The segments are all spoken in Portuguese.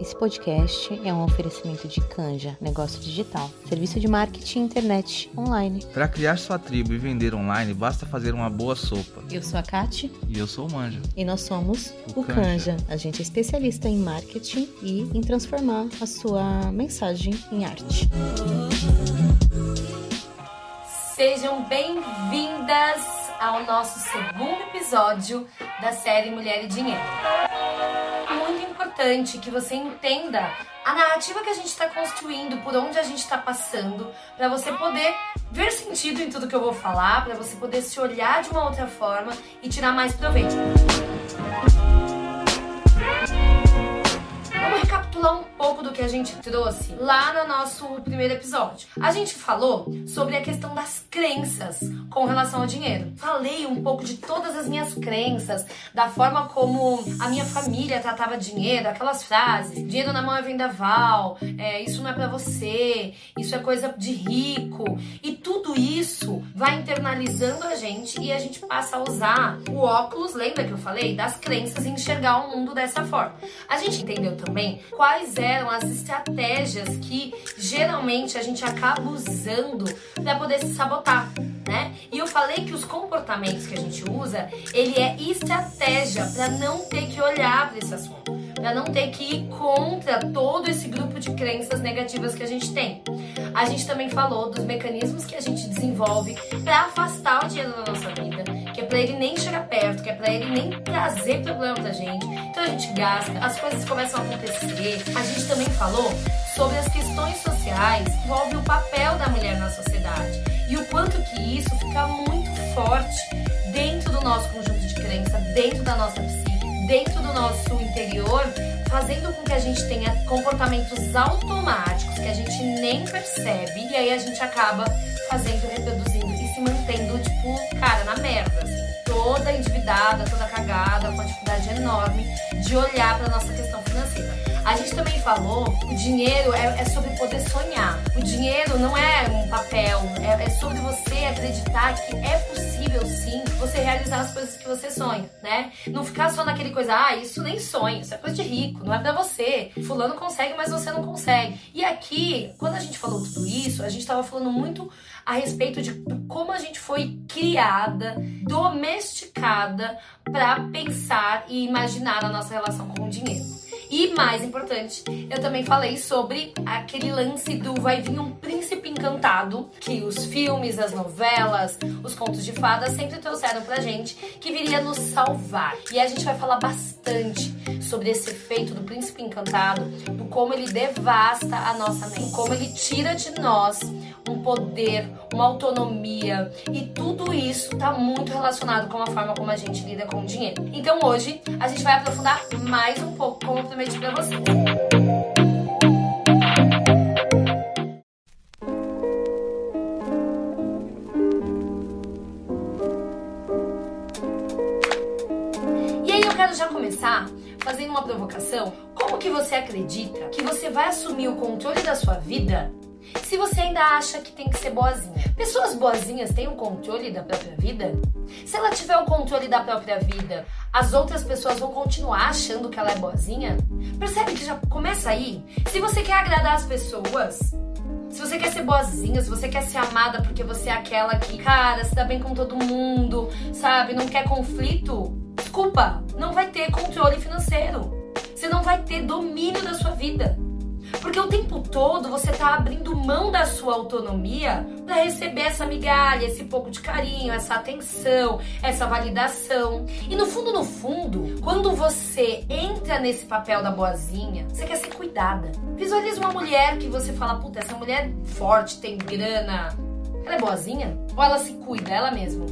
Esse podcast é um oferecimento de Canja, negócio digital, serviço de marketing internet online. Para criar sua tribo e vender online, basta fazer uma boa sopa. Eu sou a Kati E eu sou o Manja. e nós somos O o Canja. Canja. A gente é especialista em marketing e em transformar a sua mensagem em arte. Sejam bem-vindas ao nosso segundo episódio da série Mulher e Dinheiro. Importante que você entenda a narrativa que a gente está construindo, por onde a gente está passando, para você poder ver sentido em tudo que eu vou falar, para você poder se olhar de uma outra forma e tirar mais proveito. Recapitular um pouco do que a gente trouxe lá no nosso primeiro episódio. A gente falou sobre a questão das crenças com relação ao dinheiro. Falei um pouco de todas as minhas crenças, da forma como a minha família tratava dinheiro, aquelas frases: dinheiro na mão é vendaval, é, isso não é pra você, isso é coisa de rico. E tudo isso vai internalizando a gente e a gente passa a usar o óculos, lembra que eu falei? Das crenças e enxergar o mundo dessa forma. A gente entendeu também quais eram as estratégias que geralmente a gente acaba usando para poder se sabotar, né? E eu falei que os comportamentos que a gente usa, ele é estratégia para não ter que olhar para esse assunto, para não ter que ir contra todo esse grupo de crenças negativas que a gente tem. A gente também falou dos mecanismos que a gente desenvolve para afastar o dinheiro da nossa vida, que é para ele nem chegar perto, que é para ele nem trazer problema pra gente. Então a gente gasta, as coisas começam a acontecer. A gente também falou sobre as questões sociais, envolve o papel da mulher na sociedade e o quanto que isso fica muito forte dentro do nosso conjunto de crença, dentro da nossa psique, dentro do nosso interior, fazendo com que a gente tenha comportamentos automáticos que a gente nem percebe e aí a gente acaba fazendo, reproduzindo e se mantendo, tipo, cara, na merda, assim, toda endividada, toda cagada, com uma dificuldade enorme de olhar para nossa questão financeira. A gente também falou, o dinheiro é, é sobre poder sonhar. O dinheiro não é um papel, é, é sobre você acreditar que é possível sim você realizar as coisas que você sonha, né? Não ficar só naquele coisa, ah, isso nem sonho, isso é coisa de rico, não é pra você. Fulano consegue, mas você não consegue. E aqui, quando a gente falou tudo isso, a gente tava falando muito a respeito de como a gente foi criada, domesticada para pensar e imaginar a nossa relação com o dinheiro. E mais importante, eu também falei sobre aquele lance do vai vir um príncipe encantado que os filmes, as novelas, os contos de fadas sempre trouxeram pra gente, que viria nos salvar. E a gente vai falar bastante sobre esse efeito do príncipe encantado, do como ele devasta a nossa mente, como ele tira de nós um poder, uma autonomia e tudo isso tá muito relacionado com a forma como a gente lida com o dinheiro. Então hoje a gente vai aprofundar mais um pouco, como eu prometi pra vocês. E aí eu quero já começar fazendo uma provocação. Como que você acredita que você vai assumir o controle da sua vida se você ainda acha que tem que ser boazinha? Pessoas boazinhas têm o controle da própria vida? Se ela tiver o controle da própria vida, as outras pessoas vão continuar achando que ela é boazinha? Percebe que já começa aí? Se você quer agradar as pessoas, se você quer ser boazinha, se você quer ser amada porque você é aquela que, cara, se dá bem com todo mundo, sabe, não quer conflito, desculpa, não vai ter controle financeiro. Você não vai ter domínio da sua vida. Porque o tempo todo você tá abrindo mão da sua autonomia para receber essa migalha, esse pouco de carinho, essa atenção, essa validação. E no fundo, no fundo, quando você entra nesse papel da boazinha, você quer ser cuidada. Visualiza uma mulher que você fala, puta, essa mulher é forte, tem grana. Ela é boazinha? Ou ela se cuida, ela mesma?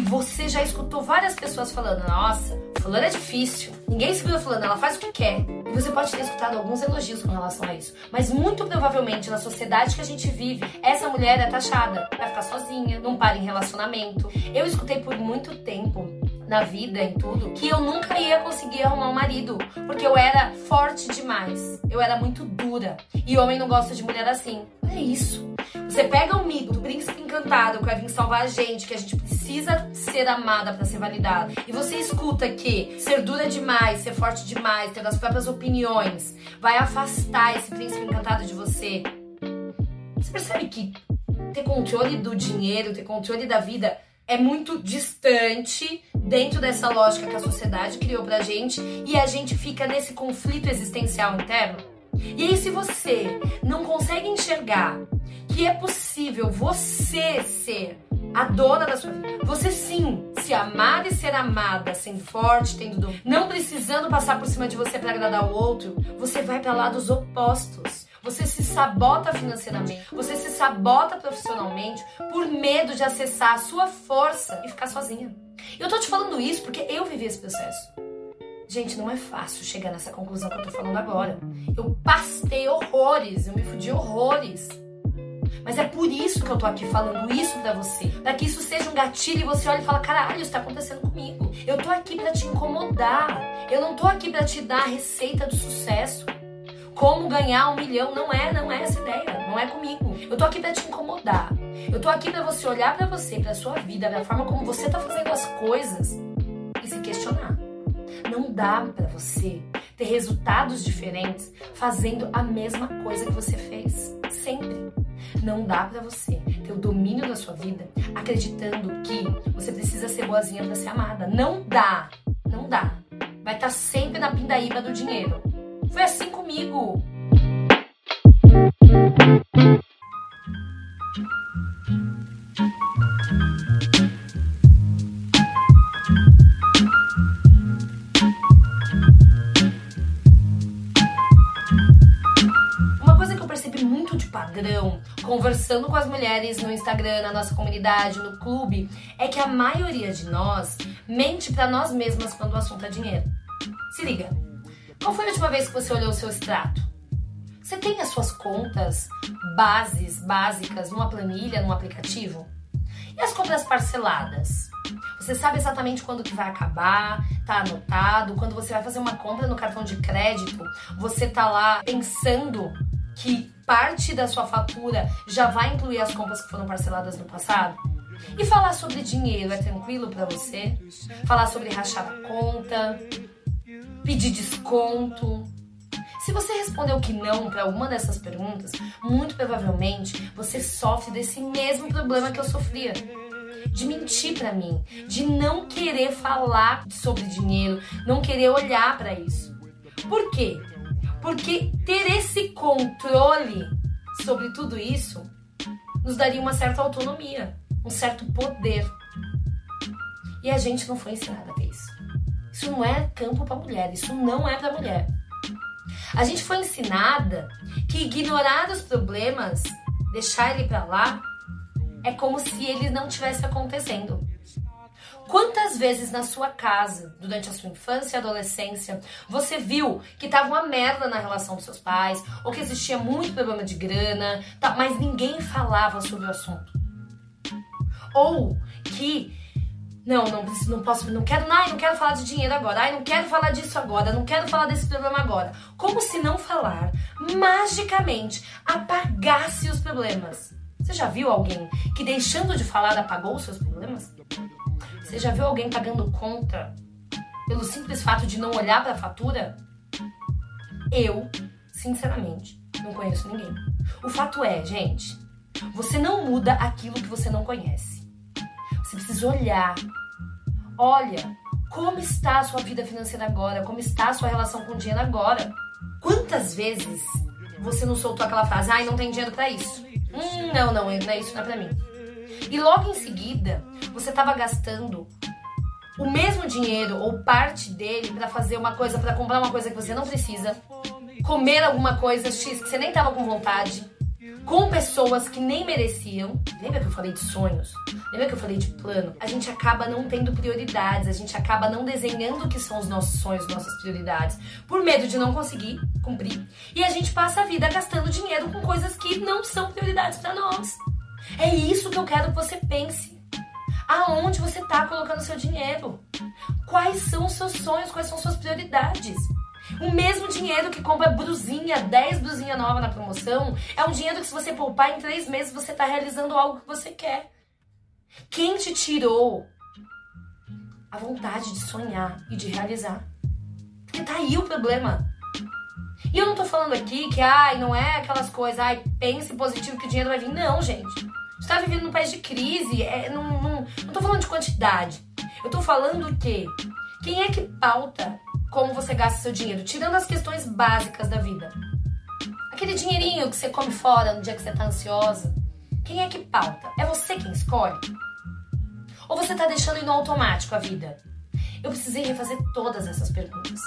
E você já escutou várias pessoas falando, nossa, fulano é difícil. Ninguém segura fulano, ela faz o que quer. E você pode ter escutado alguns elogios com relação a isso. Mas muito provavelmente na sociedade que a gente vive, essa mulher é taxada. Vai ficar sozinha, não para em relacionamento. Eu escutei por muito tempo na vida, em tudo, que eu nunca ia conseguir arrumar um marido, porque eu era forte demais. Eu era muito dura. E homem não gosta de mulher assim. É isso. Você pega o mito do príncipe encantado que vai vir salvar a gente, que a gente precisa ser amada para ser validada. E você escuta que ser dura demais, ser forte demais, ter as próprias opiniões, vai afastar esse príncipe encantado de você. Você percebe que ter controle do dinheiro, ter controle da vida é muito distante dentro dessa lógica que a sociedade criou pra gente e a gente fica nesse conflito existencial interno. E aí, se você não consegue enxergar que é possível você ser a dona da sua vida, você sim se amar e ser amada, sendo forte, tendo dor, não precisando passar por cima de você para agradar o outro, você vai para lados opostos. Você se sabota financeiramente, você se sabota profissionalmente por medo de acessar a sua força e ficar sozinha. Eu tô te falando isso porque eu vivi esse processo. Gente, não é fácil chegar nessa conclusão que eu tô falando agora. Eu pastei horrores, eu me fudi horrores. Mas é por isso que eu tô aqui falando isso pra você. Pra que isso seja um gatilho e você olha e fala: caralho, isso tá acontecendo comigo. Eu tô aqui pra te incomodar. Eu não tô aqui pra te dar a receita do sucesso como ganhar um milhão. Não é, não é essa ideia. Não é comigo. Eu tô aqui para te incomodar. Eu tô aqui para você olhar para você, para sua vida, pra forma como você tá fazendo as coisas e se questionar. Não dá para você ter resultados diferentes fazendo a mesma coisa que você fez sempre. Não dá para você ter o domínio da sua vida acreditando que você precisa ser boazinha para ser amada. Não dá. Não dá. Vai estar tá sempre na pindaíba do dinheiro. Foi assim comigo. Conversando com as mulheres no Instagram, na nossa comunidade, no clube, é que a maioria de nós mente para nós mesmas quando o assunto é dinheiro. Se liga. Qual foi a última vez que você olhou o seu extrato? Você tem as suas contas bases, básicas, numa planilha, num aplicativo? E as compras parceladas? Você sabe exatamente quando que vai acabar, tá anotado. Quando você vai fazer uma compra no cartão de crédito, você tá lá pensando que parte da sua fatura já vai incluir as compras que foram parceladas no passado? E falar sobre dinheiro é tranquilo para você? Falar sobre rachar a conta, pedir desconto? Se você respondeu que não para alguma dessas perguntas, muito provavelmente você sofre desse mesmo problema que eu sofria. De mentir para mim, de não querer falar sobre dinheiro, não querer olhar para isso. Por quê? Porque ter esse controle sobre tudo isso nos daria uma certa autonomia, um certo poder. E a gente não foi ensinada a ter isso. Isso não é campo para mulher, isso não é para mulher. A gente foi ensinada que ignorar os problemas, deixar ele para lá, é como se ele não tivesse acontecendo. Quantas vezes na sua casa, durante a sua infância e adolescência, você viu que tava uma merda na relação dos seus pais, ou que existia muito problema de grana, tá, mas ninguém falava sobre o assunto? Ou que não, não, não posso, não quero, ai, não quero falar de dinheiro agora, ai, não quero falar disso agora, não quero falar desse problema agora. Como se não falar magicamente apagasse os problemas. Você já viu alguém que deixando de falar apagou os seus problemas? Você já viu alguém pagando conta pelo simples fato de não olhar para a fatura? Eu, sinceramente, não conheço ninguém. O fato é, gente, você não muda aquilo que você não conhece. Você precisa olhar. Olha, como está a sua vida financeira agora? Como está a sua relação com o dinheiro agora? Quantas vezes você não soltou aquela frase, ai, não tem dinheiro para isso? Hum, não, não, não é isso não é pra mim. E logo em seguida, você estava gastando o mesmo dinheiro ou parte dele para fazer uma coisa, para comprar uma coisa que você não precisa, comer alguma coisa X que você nem tava com vontade, com pessoas que nem mereciam. Lembra que eu falei de sonhos? Lembra que eu falei de plano? A gente acaba não tendo prioridades, a gente acaba não desenhando o que são os nossos sonhos, nossas prioridades, por medo de não conseguir cumprir. E a gente passa a vida gastando dinheiro com coisas que não são prioridades para nós. É isso que eu quero que você pense. Aonde você está colocando seu dinheiro? Quais são os seus sonhos? Quais são suas prioridades? O mesmo dinheiro que compra brusinha, 10 brusinha nova na promoção, é um dinheiro que se você poupar em três meses você está realizando algo que você quer. Quem te tirou a vontade de sonhar e de realizar? Porque tá aí o problema. E eu não tô falando aqui que, ai, não é aquelas coisas, ai, pense positivo que o dinheiro vai vir. Não, gente. Você tá vivendo num país de crise. É, não, não, não tô falando de quantidade. Eu tô falando que quem é que pauta como você gasta seu dinheiro? Tirando as questões básicas da vida. Aquele dinheirinho que você come fora no dia que você tá ansiosa. Quem é que pauta? É você quem escolhe? Ou você tá deixando ir no automático a vida? Eu precisei refazer todas essas perguntas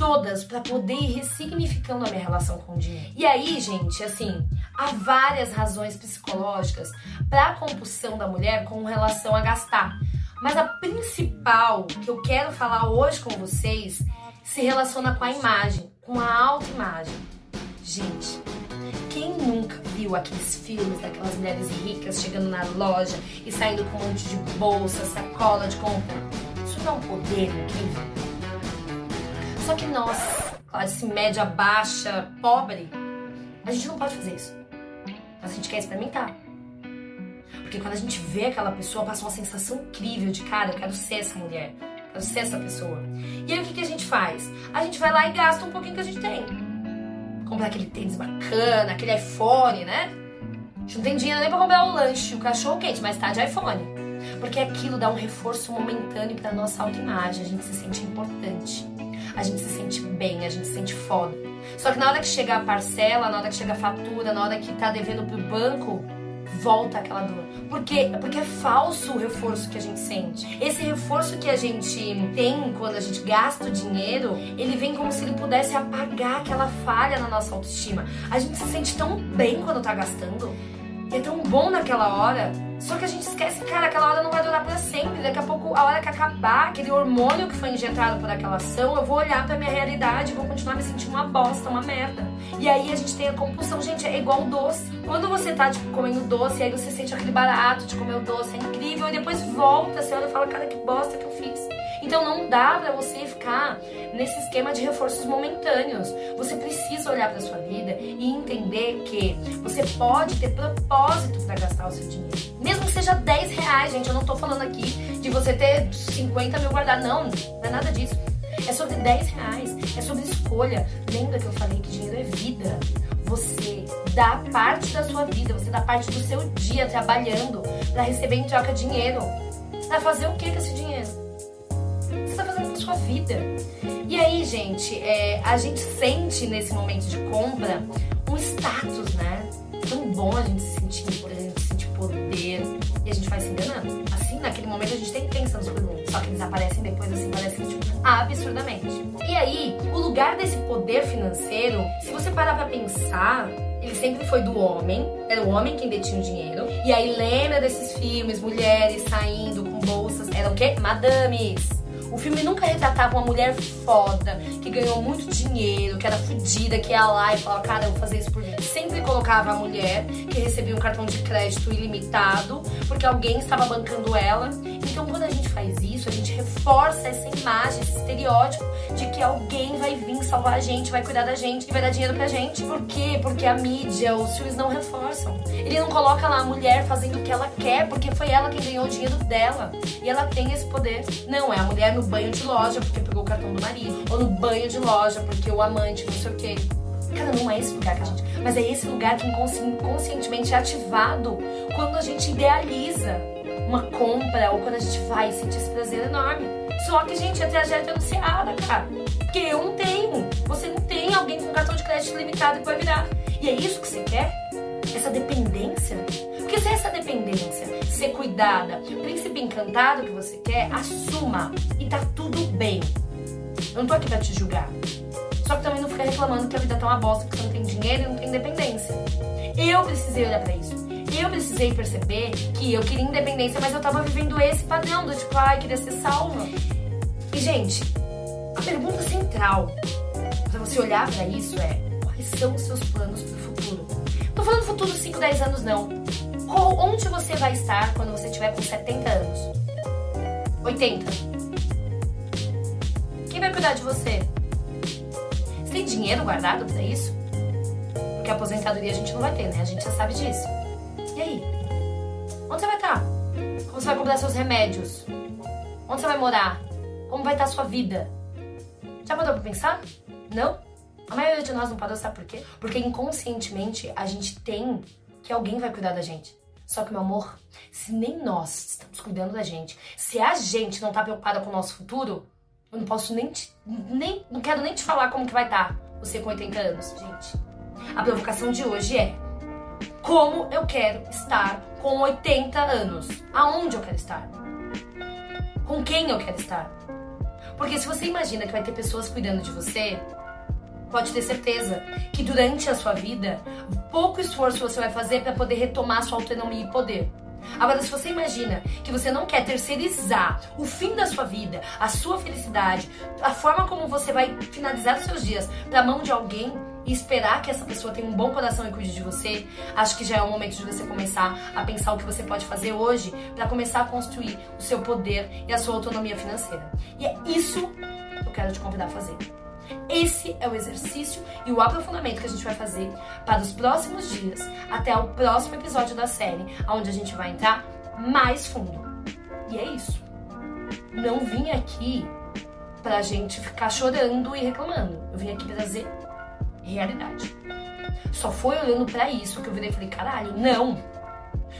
todas para poder ir ressignificando a minha relação com o dinheiro. E aí, gente, assim, há várias razões psicológicas para a compulsão da mulher com relação a gastar. Mas a principal que eu quero falar hoje com vocês se relaciona com a imagem, com a autoimagem. Gente, quem nunca viu aqueles filmes daquelas mulheres ricas chegando na loja e saindo com um monte de bolsa, sacola de compra? Isso não é um poder incrível? Só que nós, classe média baixa, pobre, a gente não pode fazer isso. Mas a gente quer experimentar. Porque quando a gente vê aquela pessoa, passa uma sensação incrível de cara, eu quero ser essa mulher, quero ser essa pessoa. E aí o que, que a gente faz? A gente vai lá e gasta um pouquinho que a gente tem. Comprar aquele tênis bacana, aquele iPhone, né? A gente não tem dinheiro nem pra comprar o lanche, o cachorro quente, mas tá de iPhone. Porque aquilo dá um reforço momentâneo pra nossa autoimagem, a gente se sente importante a gente se sente bem, a gente se sente foda. Só que na hora que chega a parcela, na hora que chega a fatura, na hora que tá devendo pro banco, volta aquela dor. Por quê? Porque é falso o reforço que a gente sente. Esse reforço que a gente tem quando a gente gasta o dinheiro, ele vem como se ele pudesse apagar aquela falha na nossa autoestima. A gente se sente tão bem quando tá gastando. E é tão bom naquela hora só que a gente esquece, cara, aquela hora não vai durar para sempre. Daqui a pouco, a hora que acabar aquele hormônio que foi injetado por aquela ação, eu vou olhar pra minha realidade e vou continuar me sentindo uma bosta, uma merda. E aí a gente tem a compulsão, gente, é igual doce. Quando você tá, tipo, comendo doce, aí você sente aquele barato de comer o doce, é incrível, e depois volta, você olha e fala, cara, que bosta que eu fiz. Então não dá para você ficar nesse esquema de reforços momentâneos. Você precisa olhar para sua vida e entender que você pode ter propósito para gastar o seu dinheiro. Seja 10 reais, gente. Eu não tô falando aqui de você ter 50 mil guardados. Não, não é nada disso. É sobre 10 reais, é sobre escolha. Lembra que eu falei que dinheiro é vida? Você dá parte da sua vida, você dá parte do seu dia trabalhando para receber em troca dinheiro. Pra fazer o que com esse dinheiro? você está fazendo com a sua vida. E aí, gente, é, a gente sente nesse momento de compra um status, né? Tão bom a gente se sentir importante, gente sentir poder. Vai se enganando. Assim, naquele momento a gente tem pensando sobre o Só que eles aparecem depois, assim, parecem, tipo, absurdamente. E aí, o lugar desse poder financeiro, se você parar pra pensar, ele sempre foi do homem, era o homem quem detinha o dinheiro. E aí lembra desses filmes, mulheres saindo com bolsas, eram o quê? Madames. O filme nunca retratava uma mulher foda, que ganhou muito dinheiro, que era fodida, que ia lá e falava, cara, eu vou fazer isso por mim. Sempre colocava a mulher que recebia um cartão de crédito ilimitado, porque alguém estava bancando ela. Então, quando a gente faz isso, a gente reforça essa imagem, esse estereótipo de que alguém vai vir salvar a gente, vai cuidar da gente e vai dar dinheiro pra gente. Por quê? Porque a mídia, os filmes não reforçam. Ele não coloca lá a mulher fazendo o que ela quer, porque foi ela quem ganhou o dinheiro dela. E ela tem esse poder. Não, é a mulher no banho de loja porque pegou o cartão do marido, ou no banho de loja porque o amante não sei o quê. Cara, não é esse lugar que a gente. Mas é esse lugar que inconscientemente é ativado quando a gente idealiza uma compra ou quando a gente vai sentir esse prazer enorme. Só que, gente, a tragédia anunciada, cara. Porque eu não tenho. Você não tem alguém com cartão de crédito limitado que vai virar. E é isso que você quer? Essa dependência? Porque se é essa dependência, ser cuidada, príncipe encantado que você quer, assuma e tá tudo bem. Eu não tô aqui pra te julgar. Só que também não fica reclamando que a vida tá uma bosta, porque você não tem dinheiro e não tem independência. Eu precisei olhar pra isso. Eu precisei perceber que eu queria independência, mas eu tava vivendo esse padrão do tipo, ai, queria ser salva. E, gente, a pergunta central pra você olhar para isso é: quais são os seus planos pro futuro? Tô falando futuro 5, 10 anos, não onde você vai estar quando você tiver com 70 anos? 80. Quem vai cuidar de você? Você tem dinheiro guardado para isso? Porque a aposentadoria a gente não vai ter, né? A gente já sabe disso. E aí? Onde você vai estar? Como você vai comprar seus remédios? Onde você vai morar? Como vai estar a sua vida? Já parou pra pensar? Não? A maioria de nós não parou, sabe por quê? Porque inconscientemente a gente tem que alguém vai cuidar da gente. Só que, meu amor, se nem nós estamos cuidando da gente, se a gente não tá preocupada com o nosso futuro, eu não posso nem, te, nem não quero nem te falar como que vai estar tá você com 80 anos, gente. A provocação de hoje é como eu quero estar com 80 anos? Aonde eu quero estar? Com quem eu quero estar? Porque se você imagina que vai ter pessoas cuidando de você, pode ter certeza que durante a sua vida, pouco esforço você vai fazer para poder retomar sua autonomia e poder. Agora, se você imagina que você não quer terceirizar o fim da sua vida, a sua felicidade, a forma como você vai finalizar os seus dias para a mão de alguém e esperar que essa pessoa tenha um bom coração e cuide de você, acho que já é o momento de você começar a pensar o que você pode fazer hoje para começar a construir o seu poder e a sua autonomia financeira. E é isso que eu quero te convidar a fazer. Esse é o exercício e o aprofundamento que a gente vai fazer para os próximos dias, até o próximo episódio da série, onde a gente vai entrar mais fundo. E é isso. Não vim aqui pra gente ficar chorando e reclamando. Eu vim aqui trazer realidade. Só foi olhando para isso que eu virei e falei, caralho, não.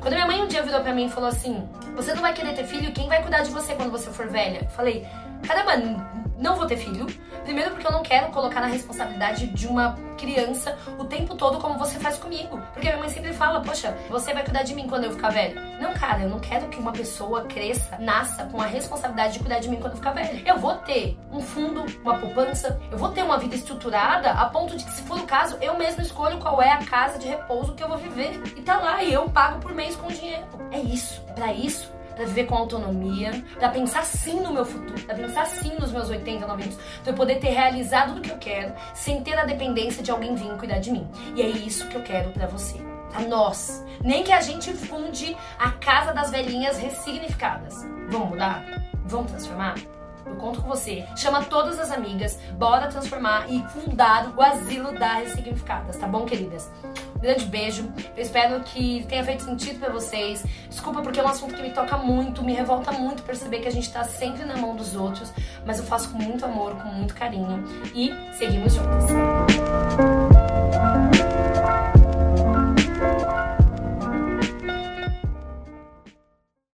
Quando minha mãe um dia virou pra mim e falou assim: Você não vai querer ter filho? Quem vai cuidar de você quando você for velha? Eu falei, caramba, não vou ter filho. Primeiro porque eu não quero colocar na responsabilidade de uma criança o tempo todo como você faz comigo. Porque minha mãe sempre fala, poxa, você vai cuidar de mim quando eu ficar velha. Não, cara, eu não quero que uma pessoa cresça, nasça com a responsabilidade de cuidar de mim quando eu ficar velha. Eu vou ter um fundo, uma poupança, eu vou ter uma vida estruturada a ponto de que, se for o caso, eu mesmo escolho qual é a casa de repouso que eu vou viver. E tá lá, e eu pago por mês com dinheiro. É isso. Para isso, para viver com autonomia, para pensar sim no meu futuro, para pensar sim nos meus 80, 90 anos, para eu poder ter realizado tudo que eu quero, sem ter a dependência de alguém vir cuidar de mim. E é isso que eu quero para você. A nós. Nem que a gente funde a casa das velhinhas ressignificadas. Vamos mudar? Vamos transformar? Eu conto com você. Chama todas as amigas, bora transformar e fundar o asilo da ressignificadas, tá bom, queridas? Grande beijo. Eu espero que tenha feito sentido para vocês. Desculpa porque é um assunto que me toca muito, me revolta muito perceber que a gente tá sempre na mão dos outros, mas eu faço com muito amor, com muito carinho e seguimos juntas.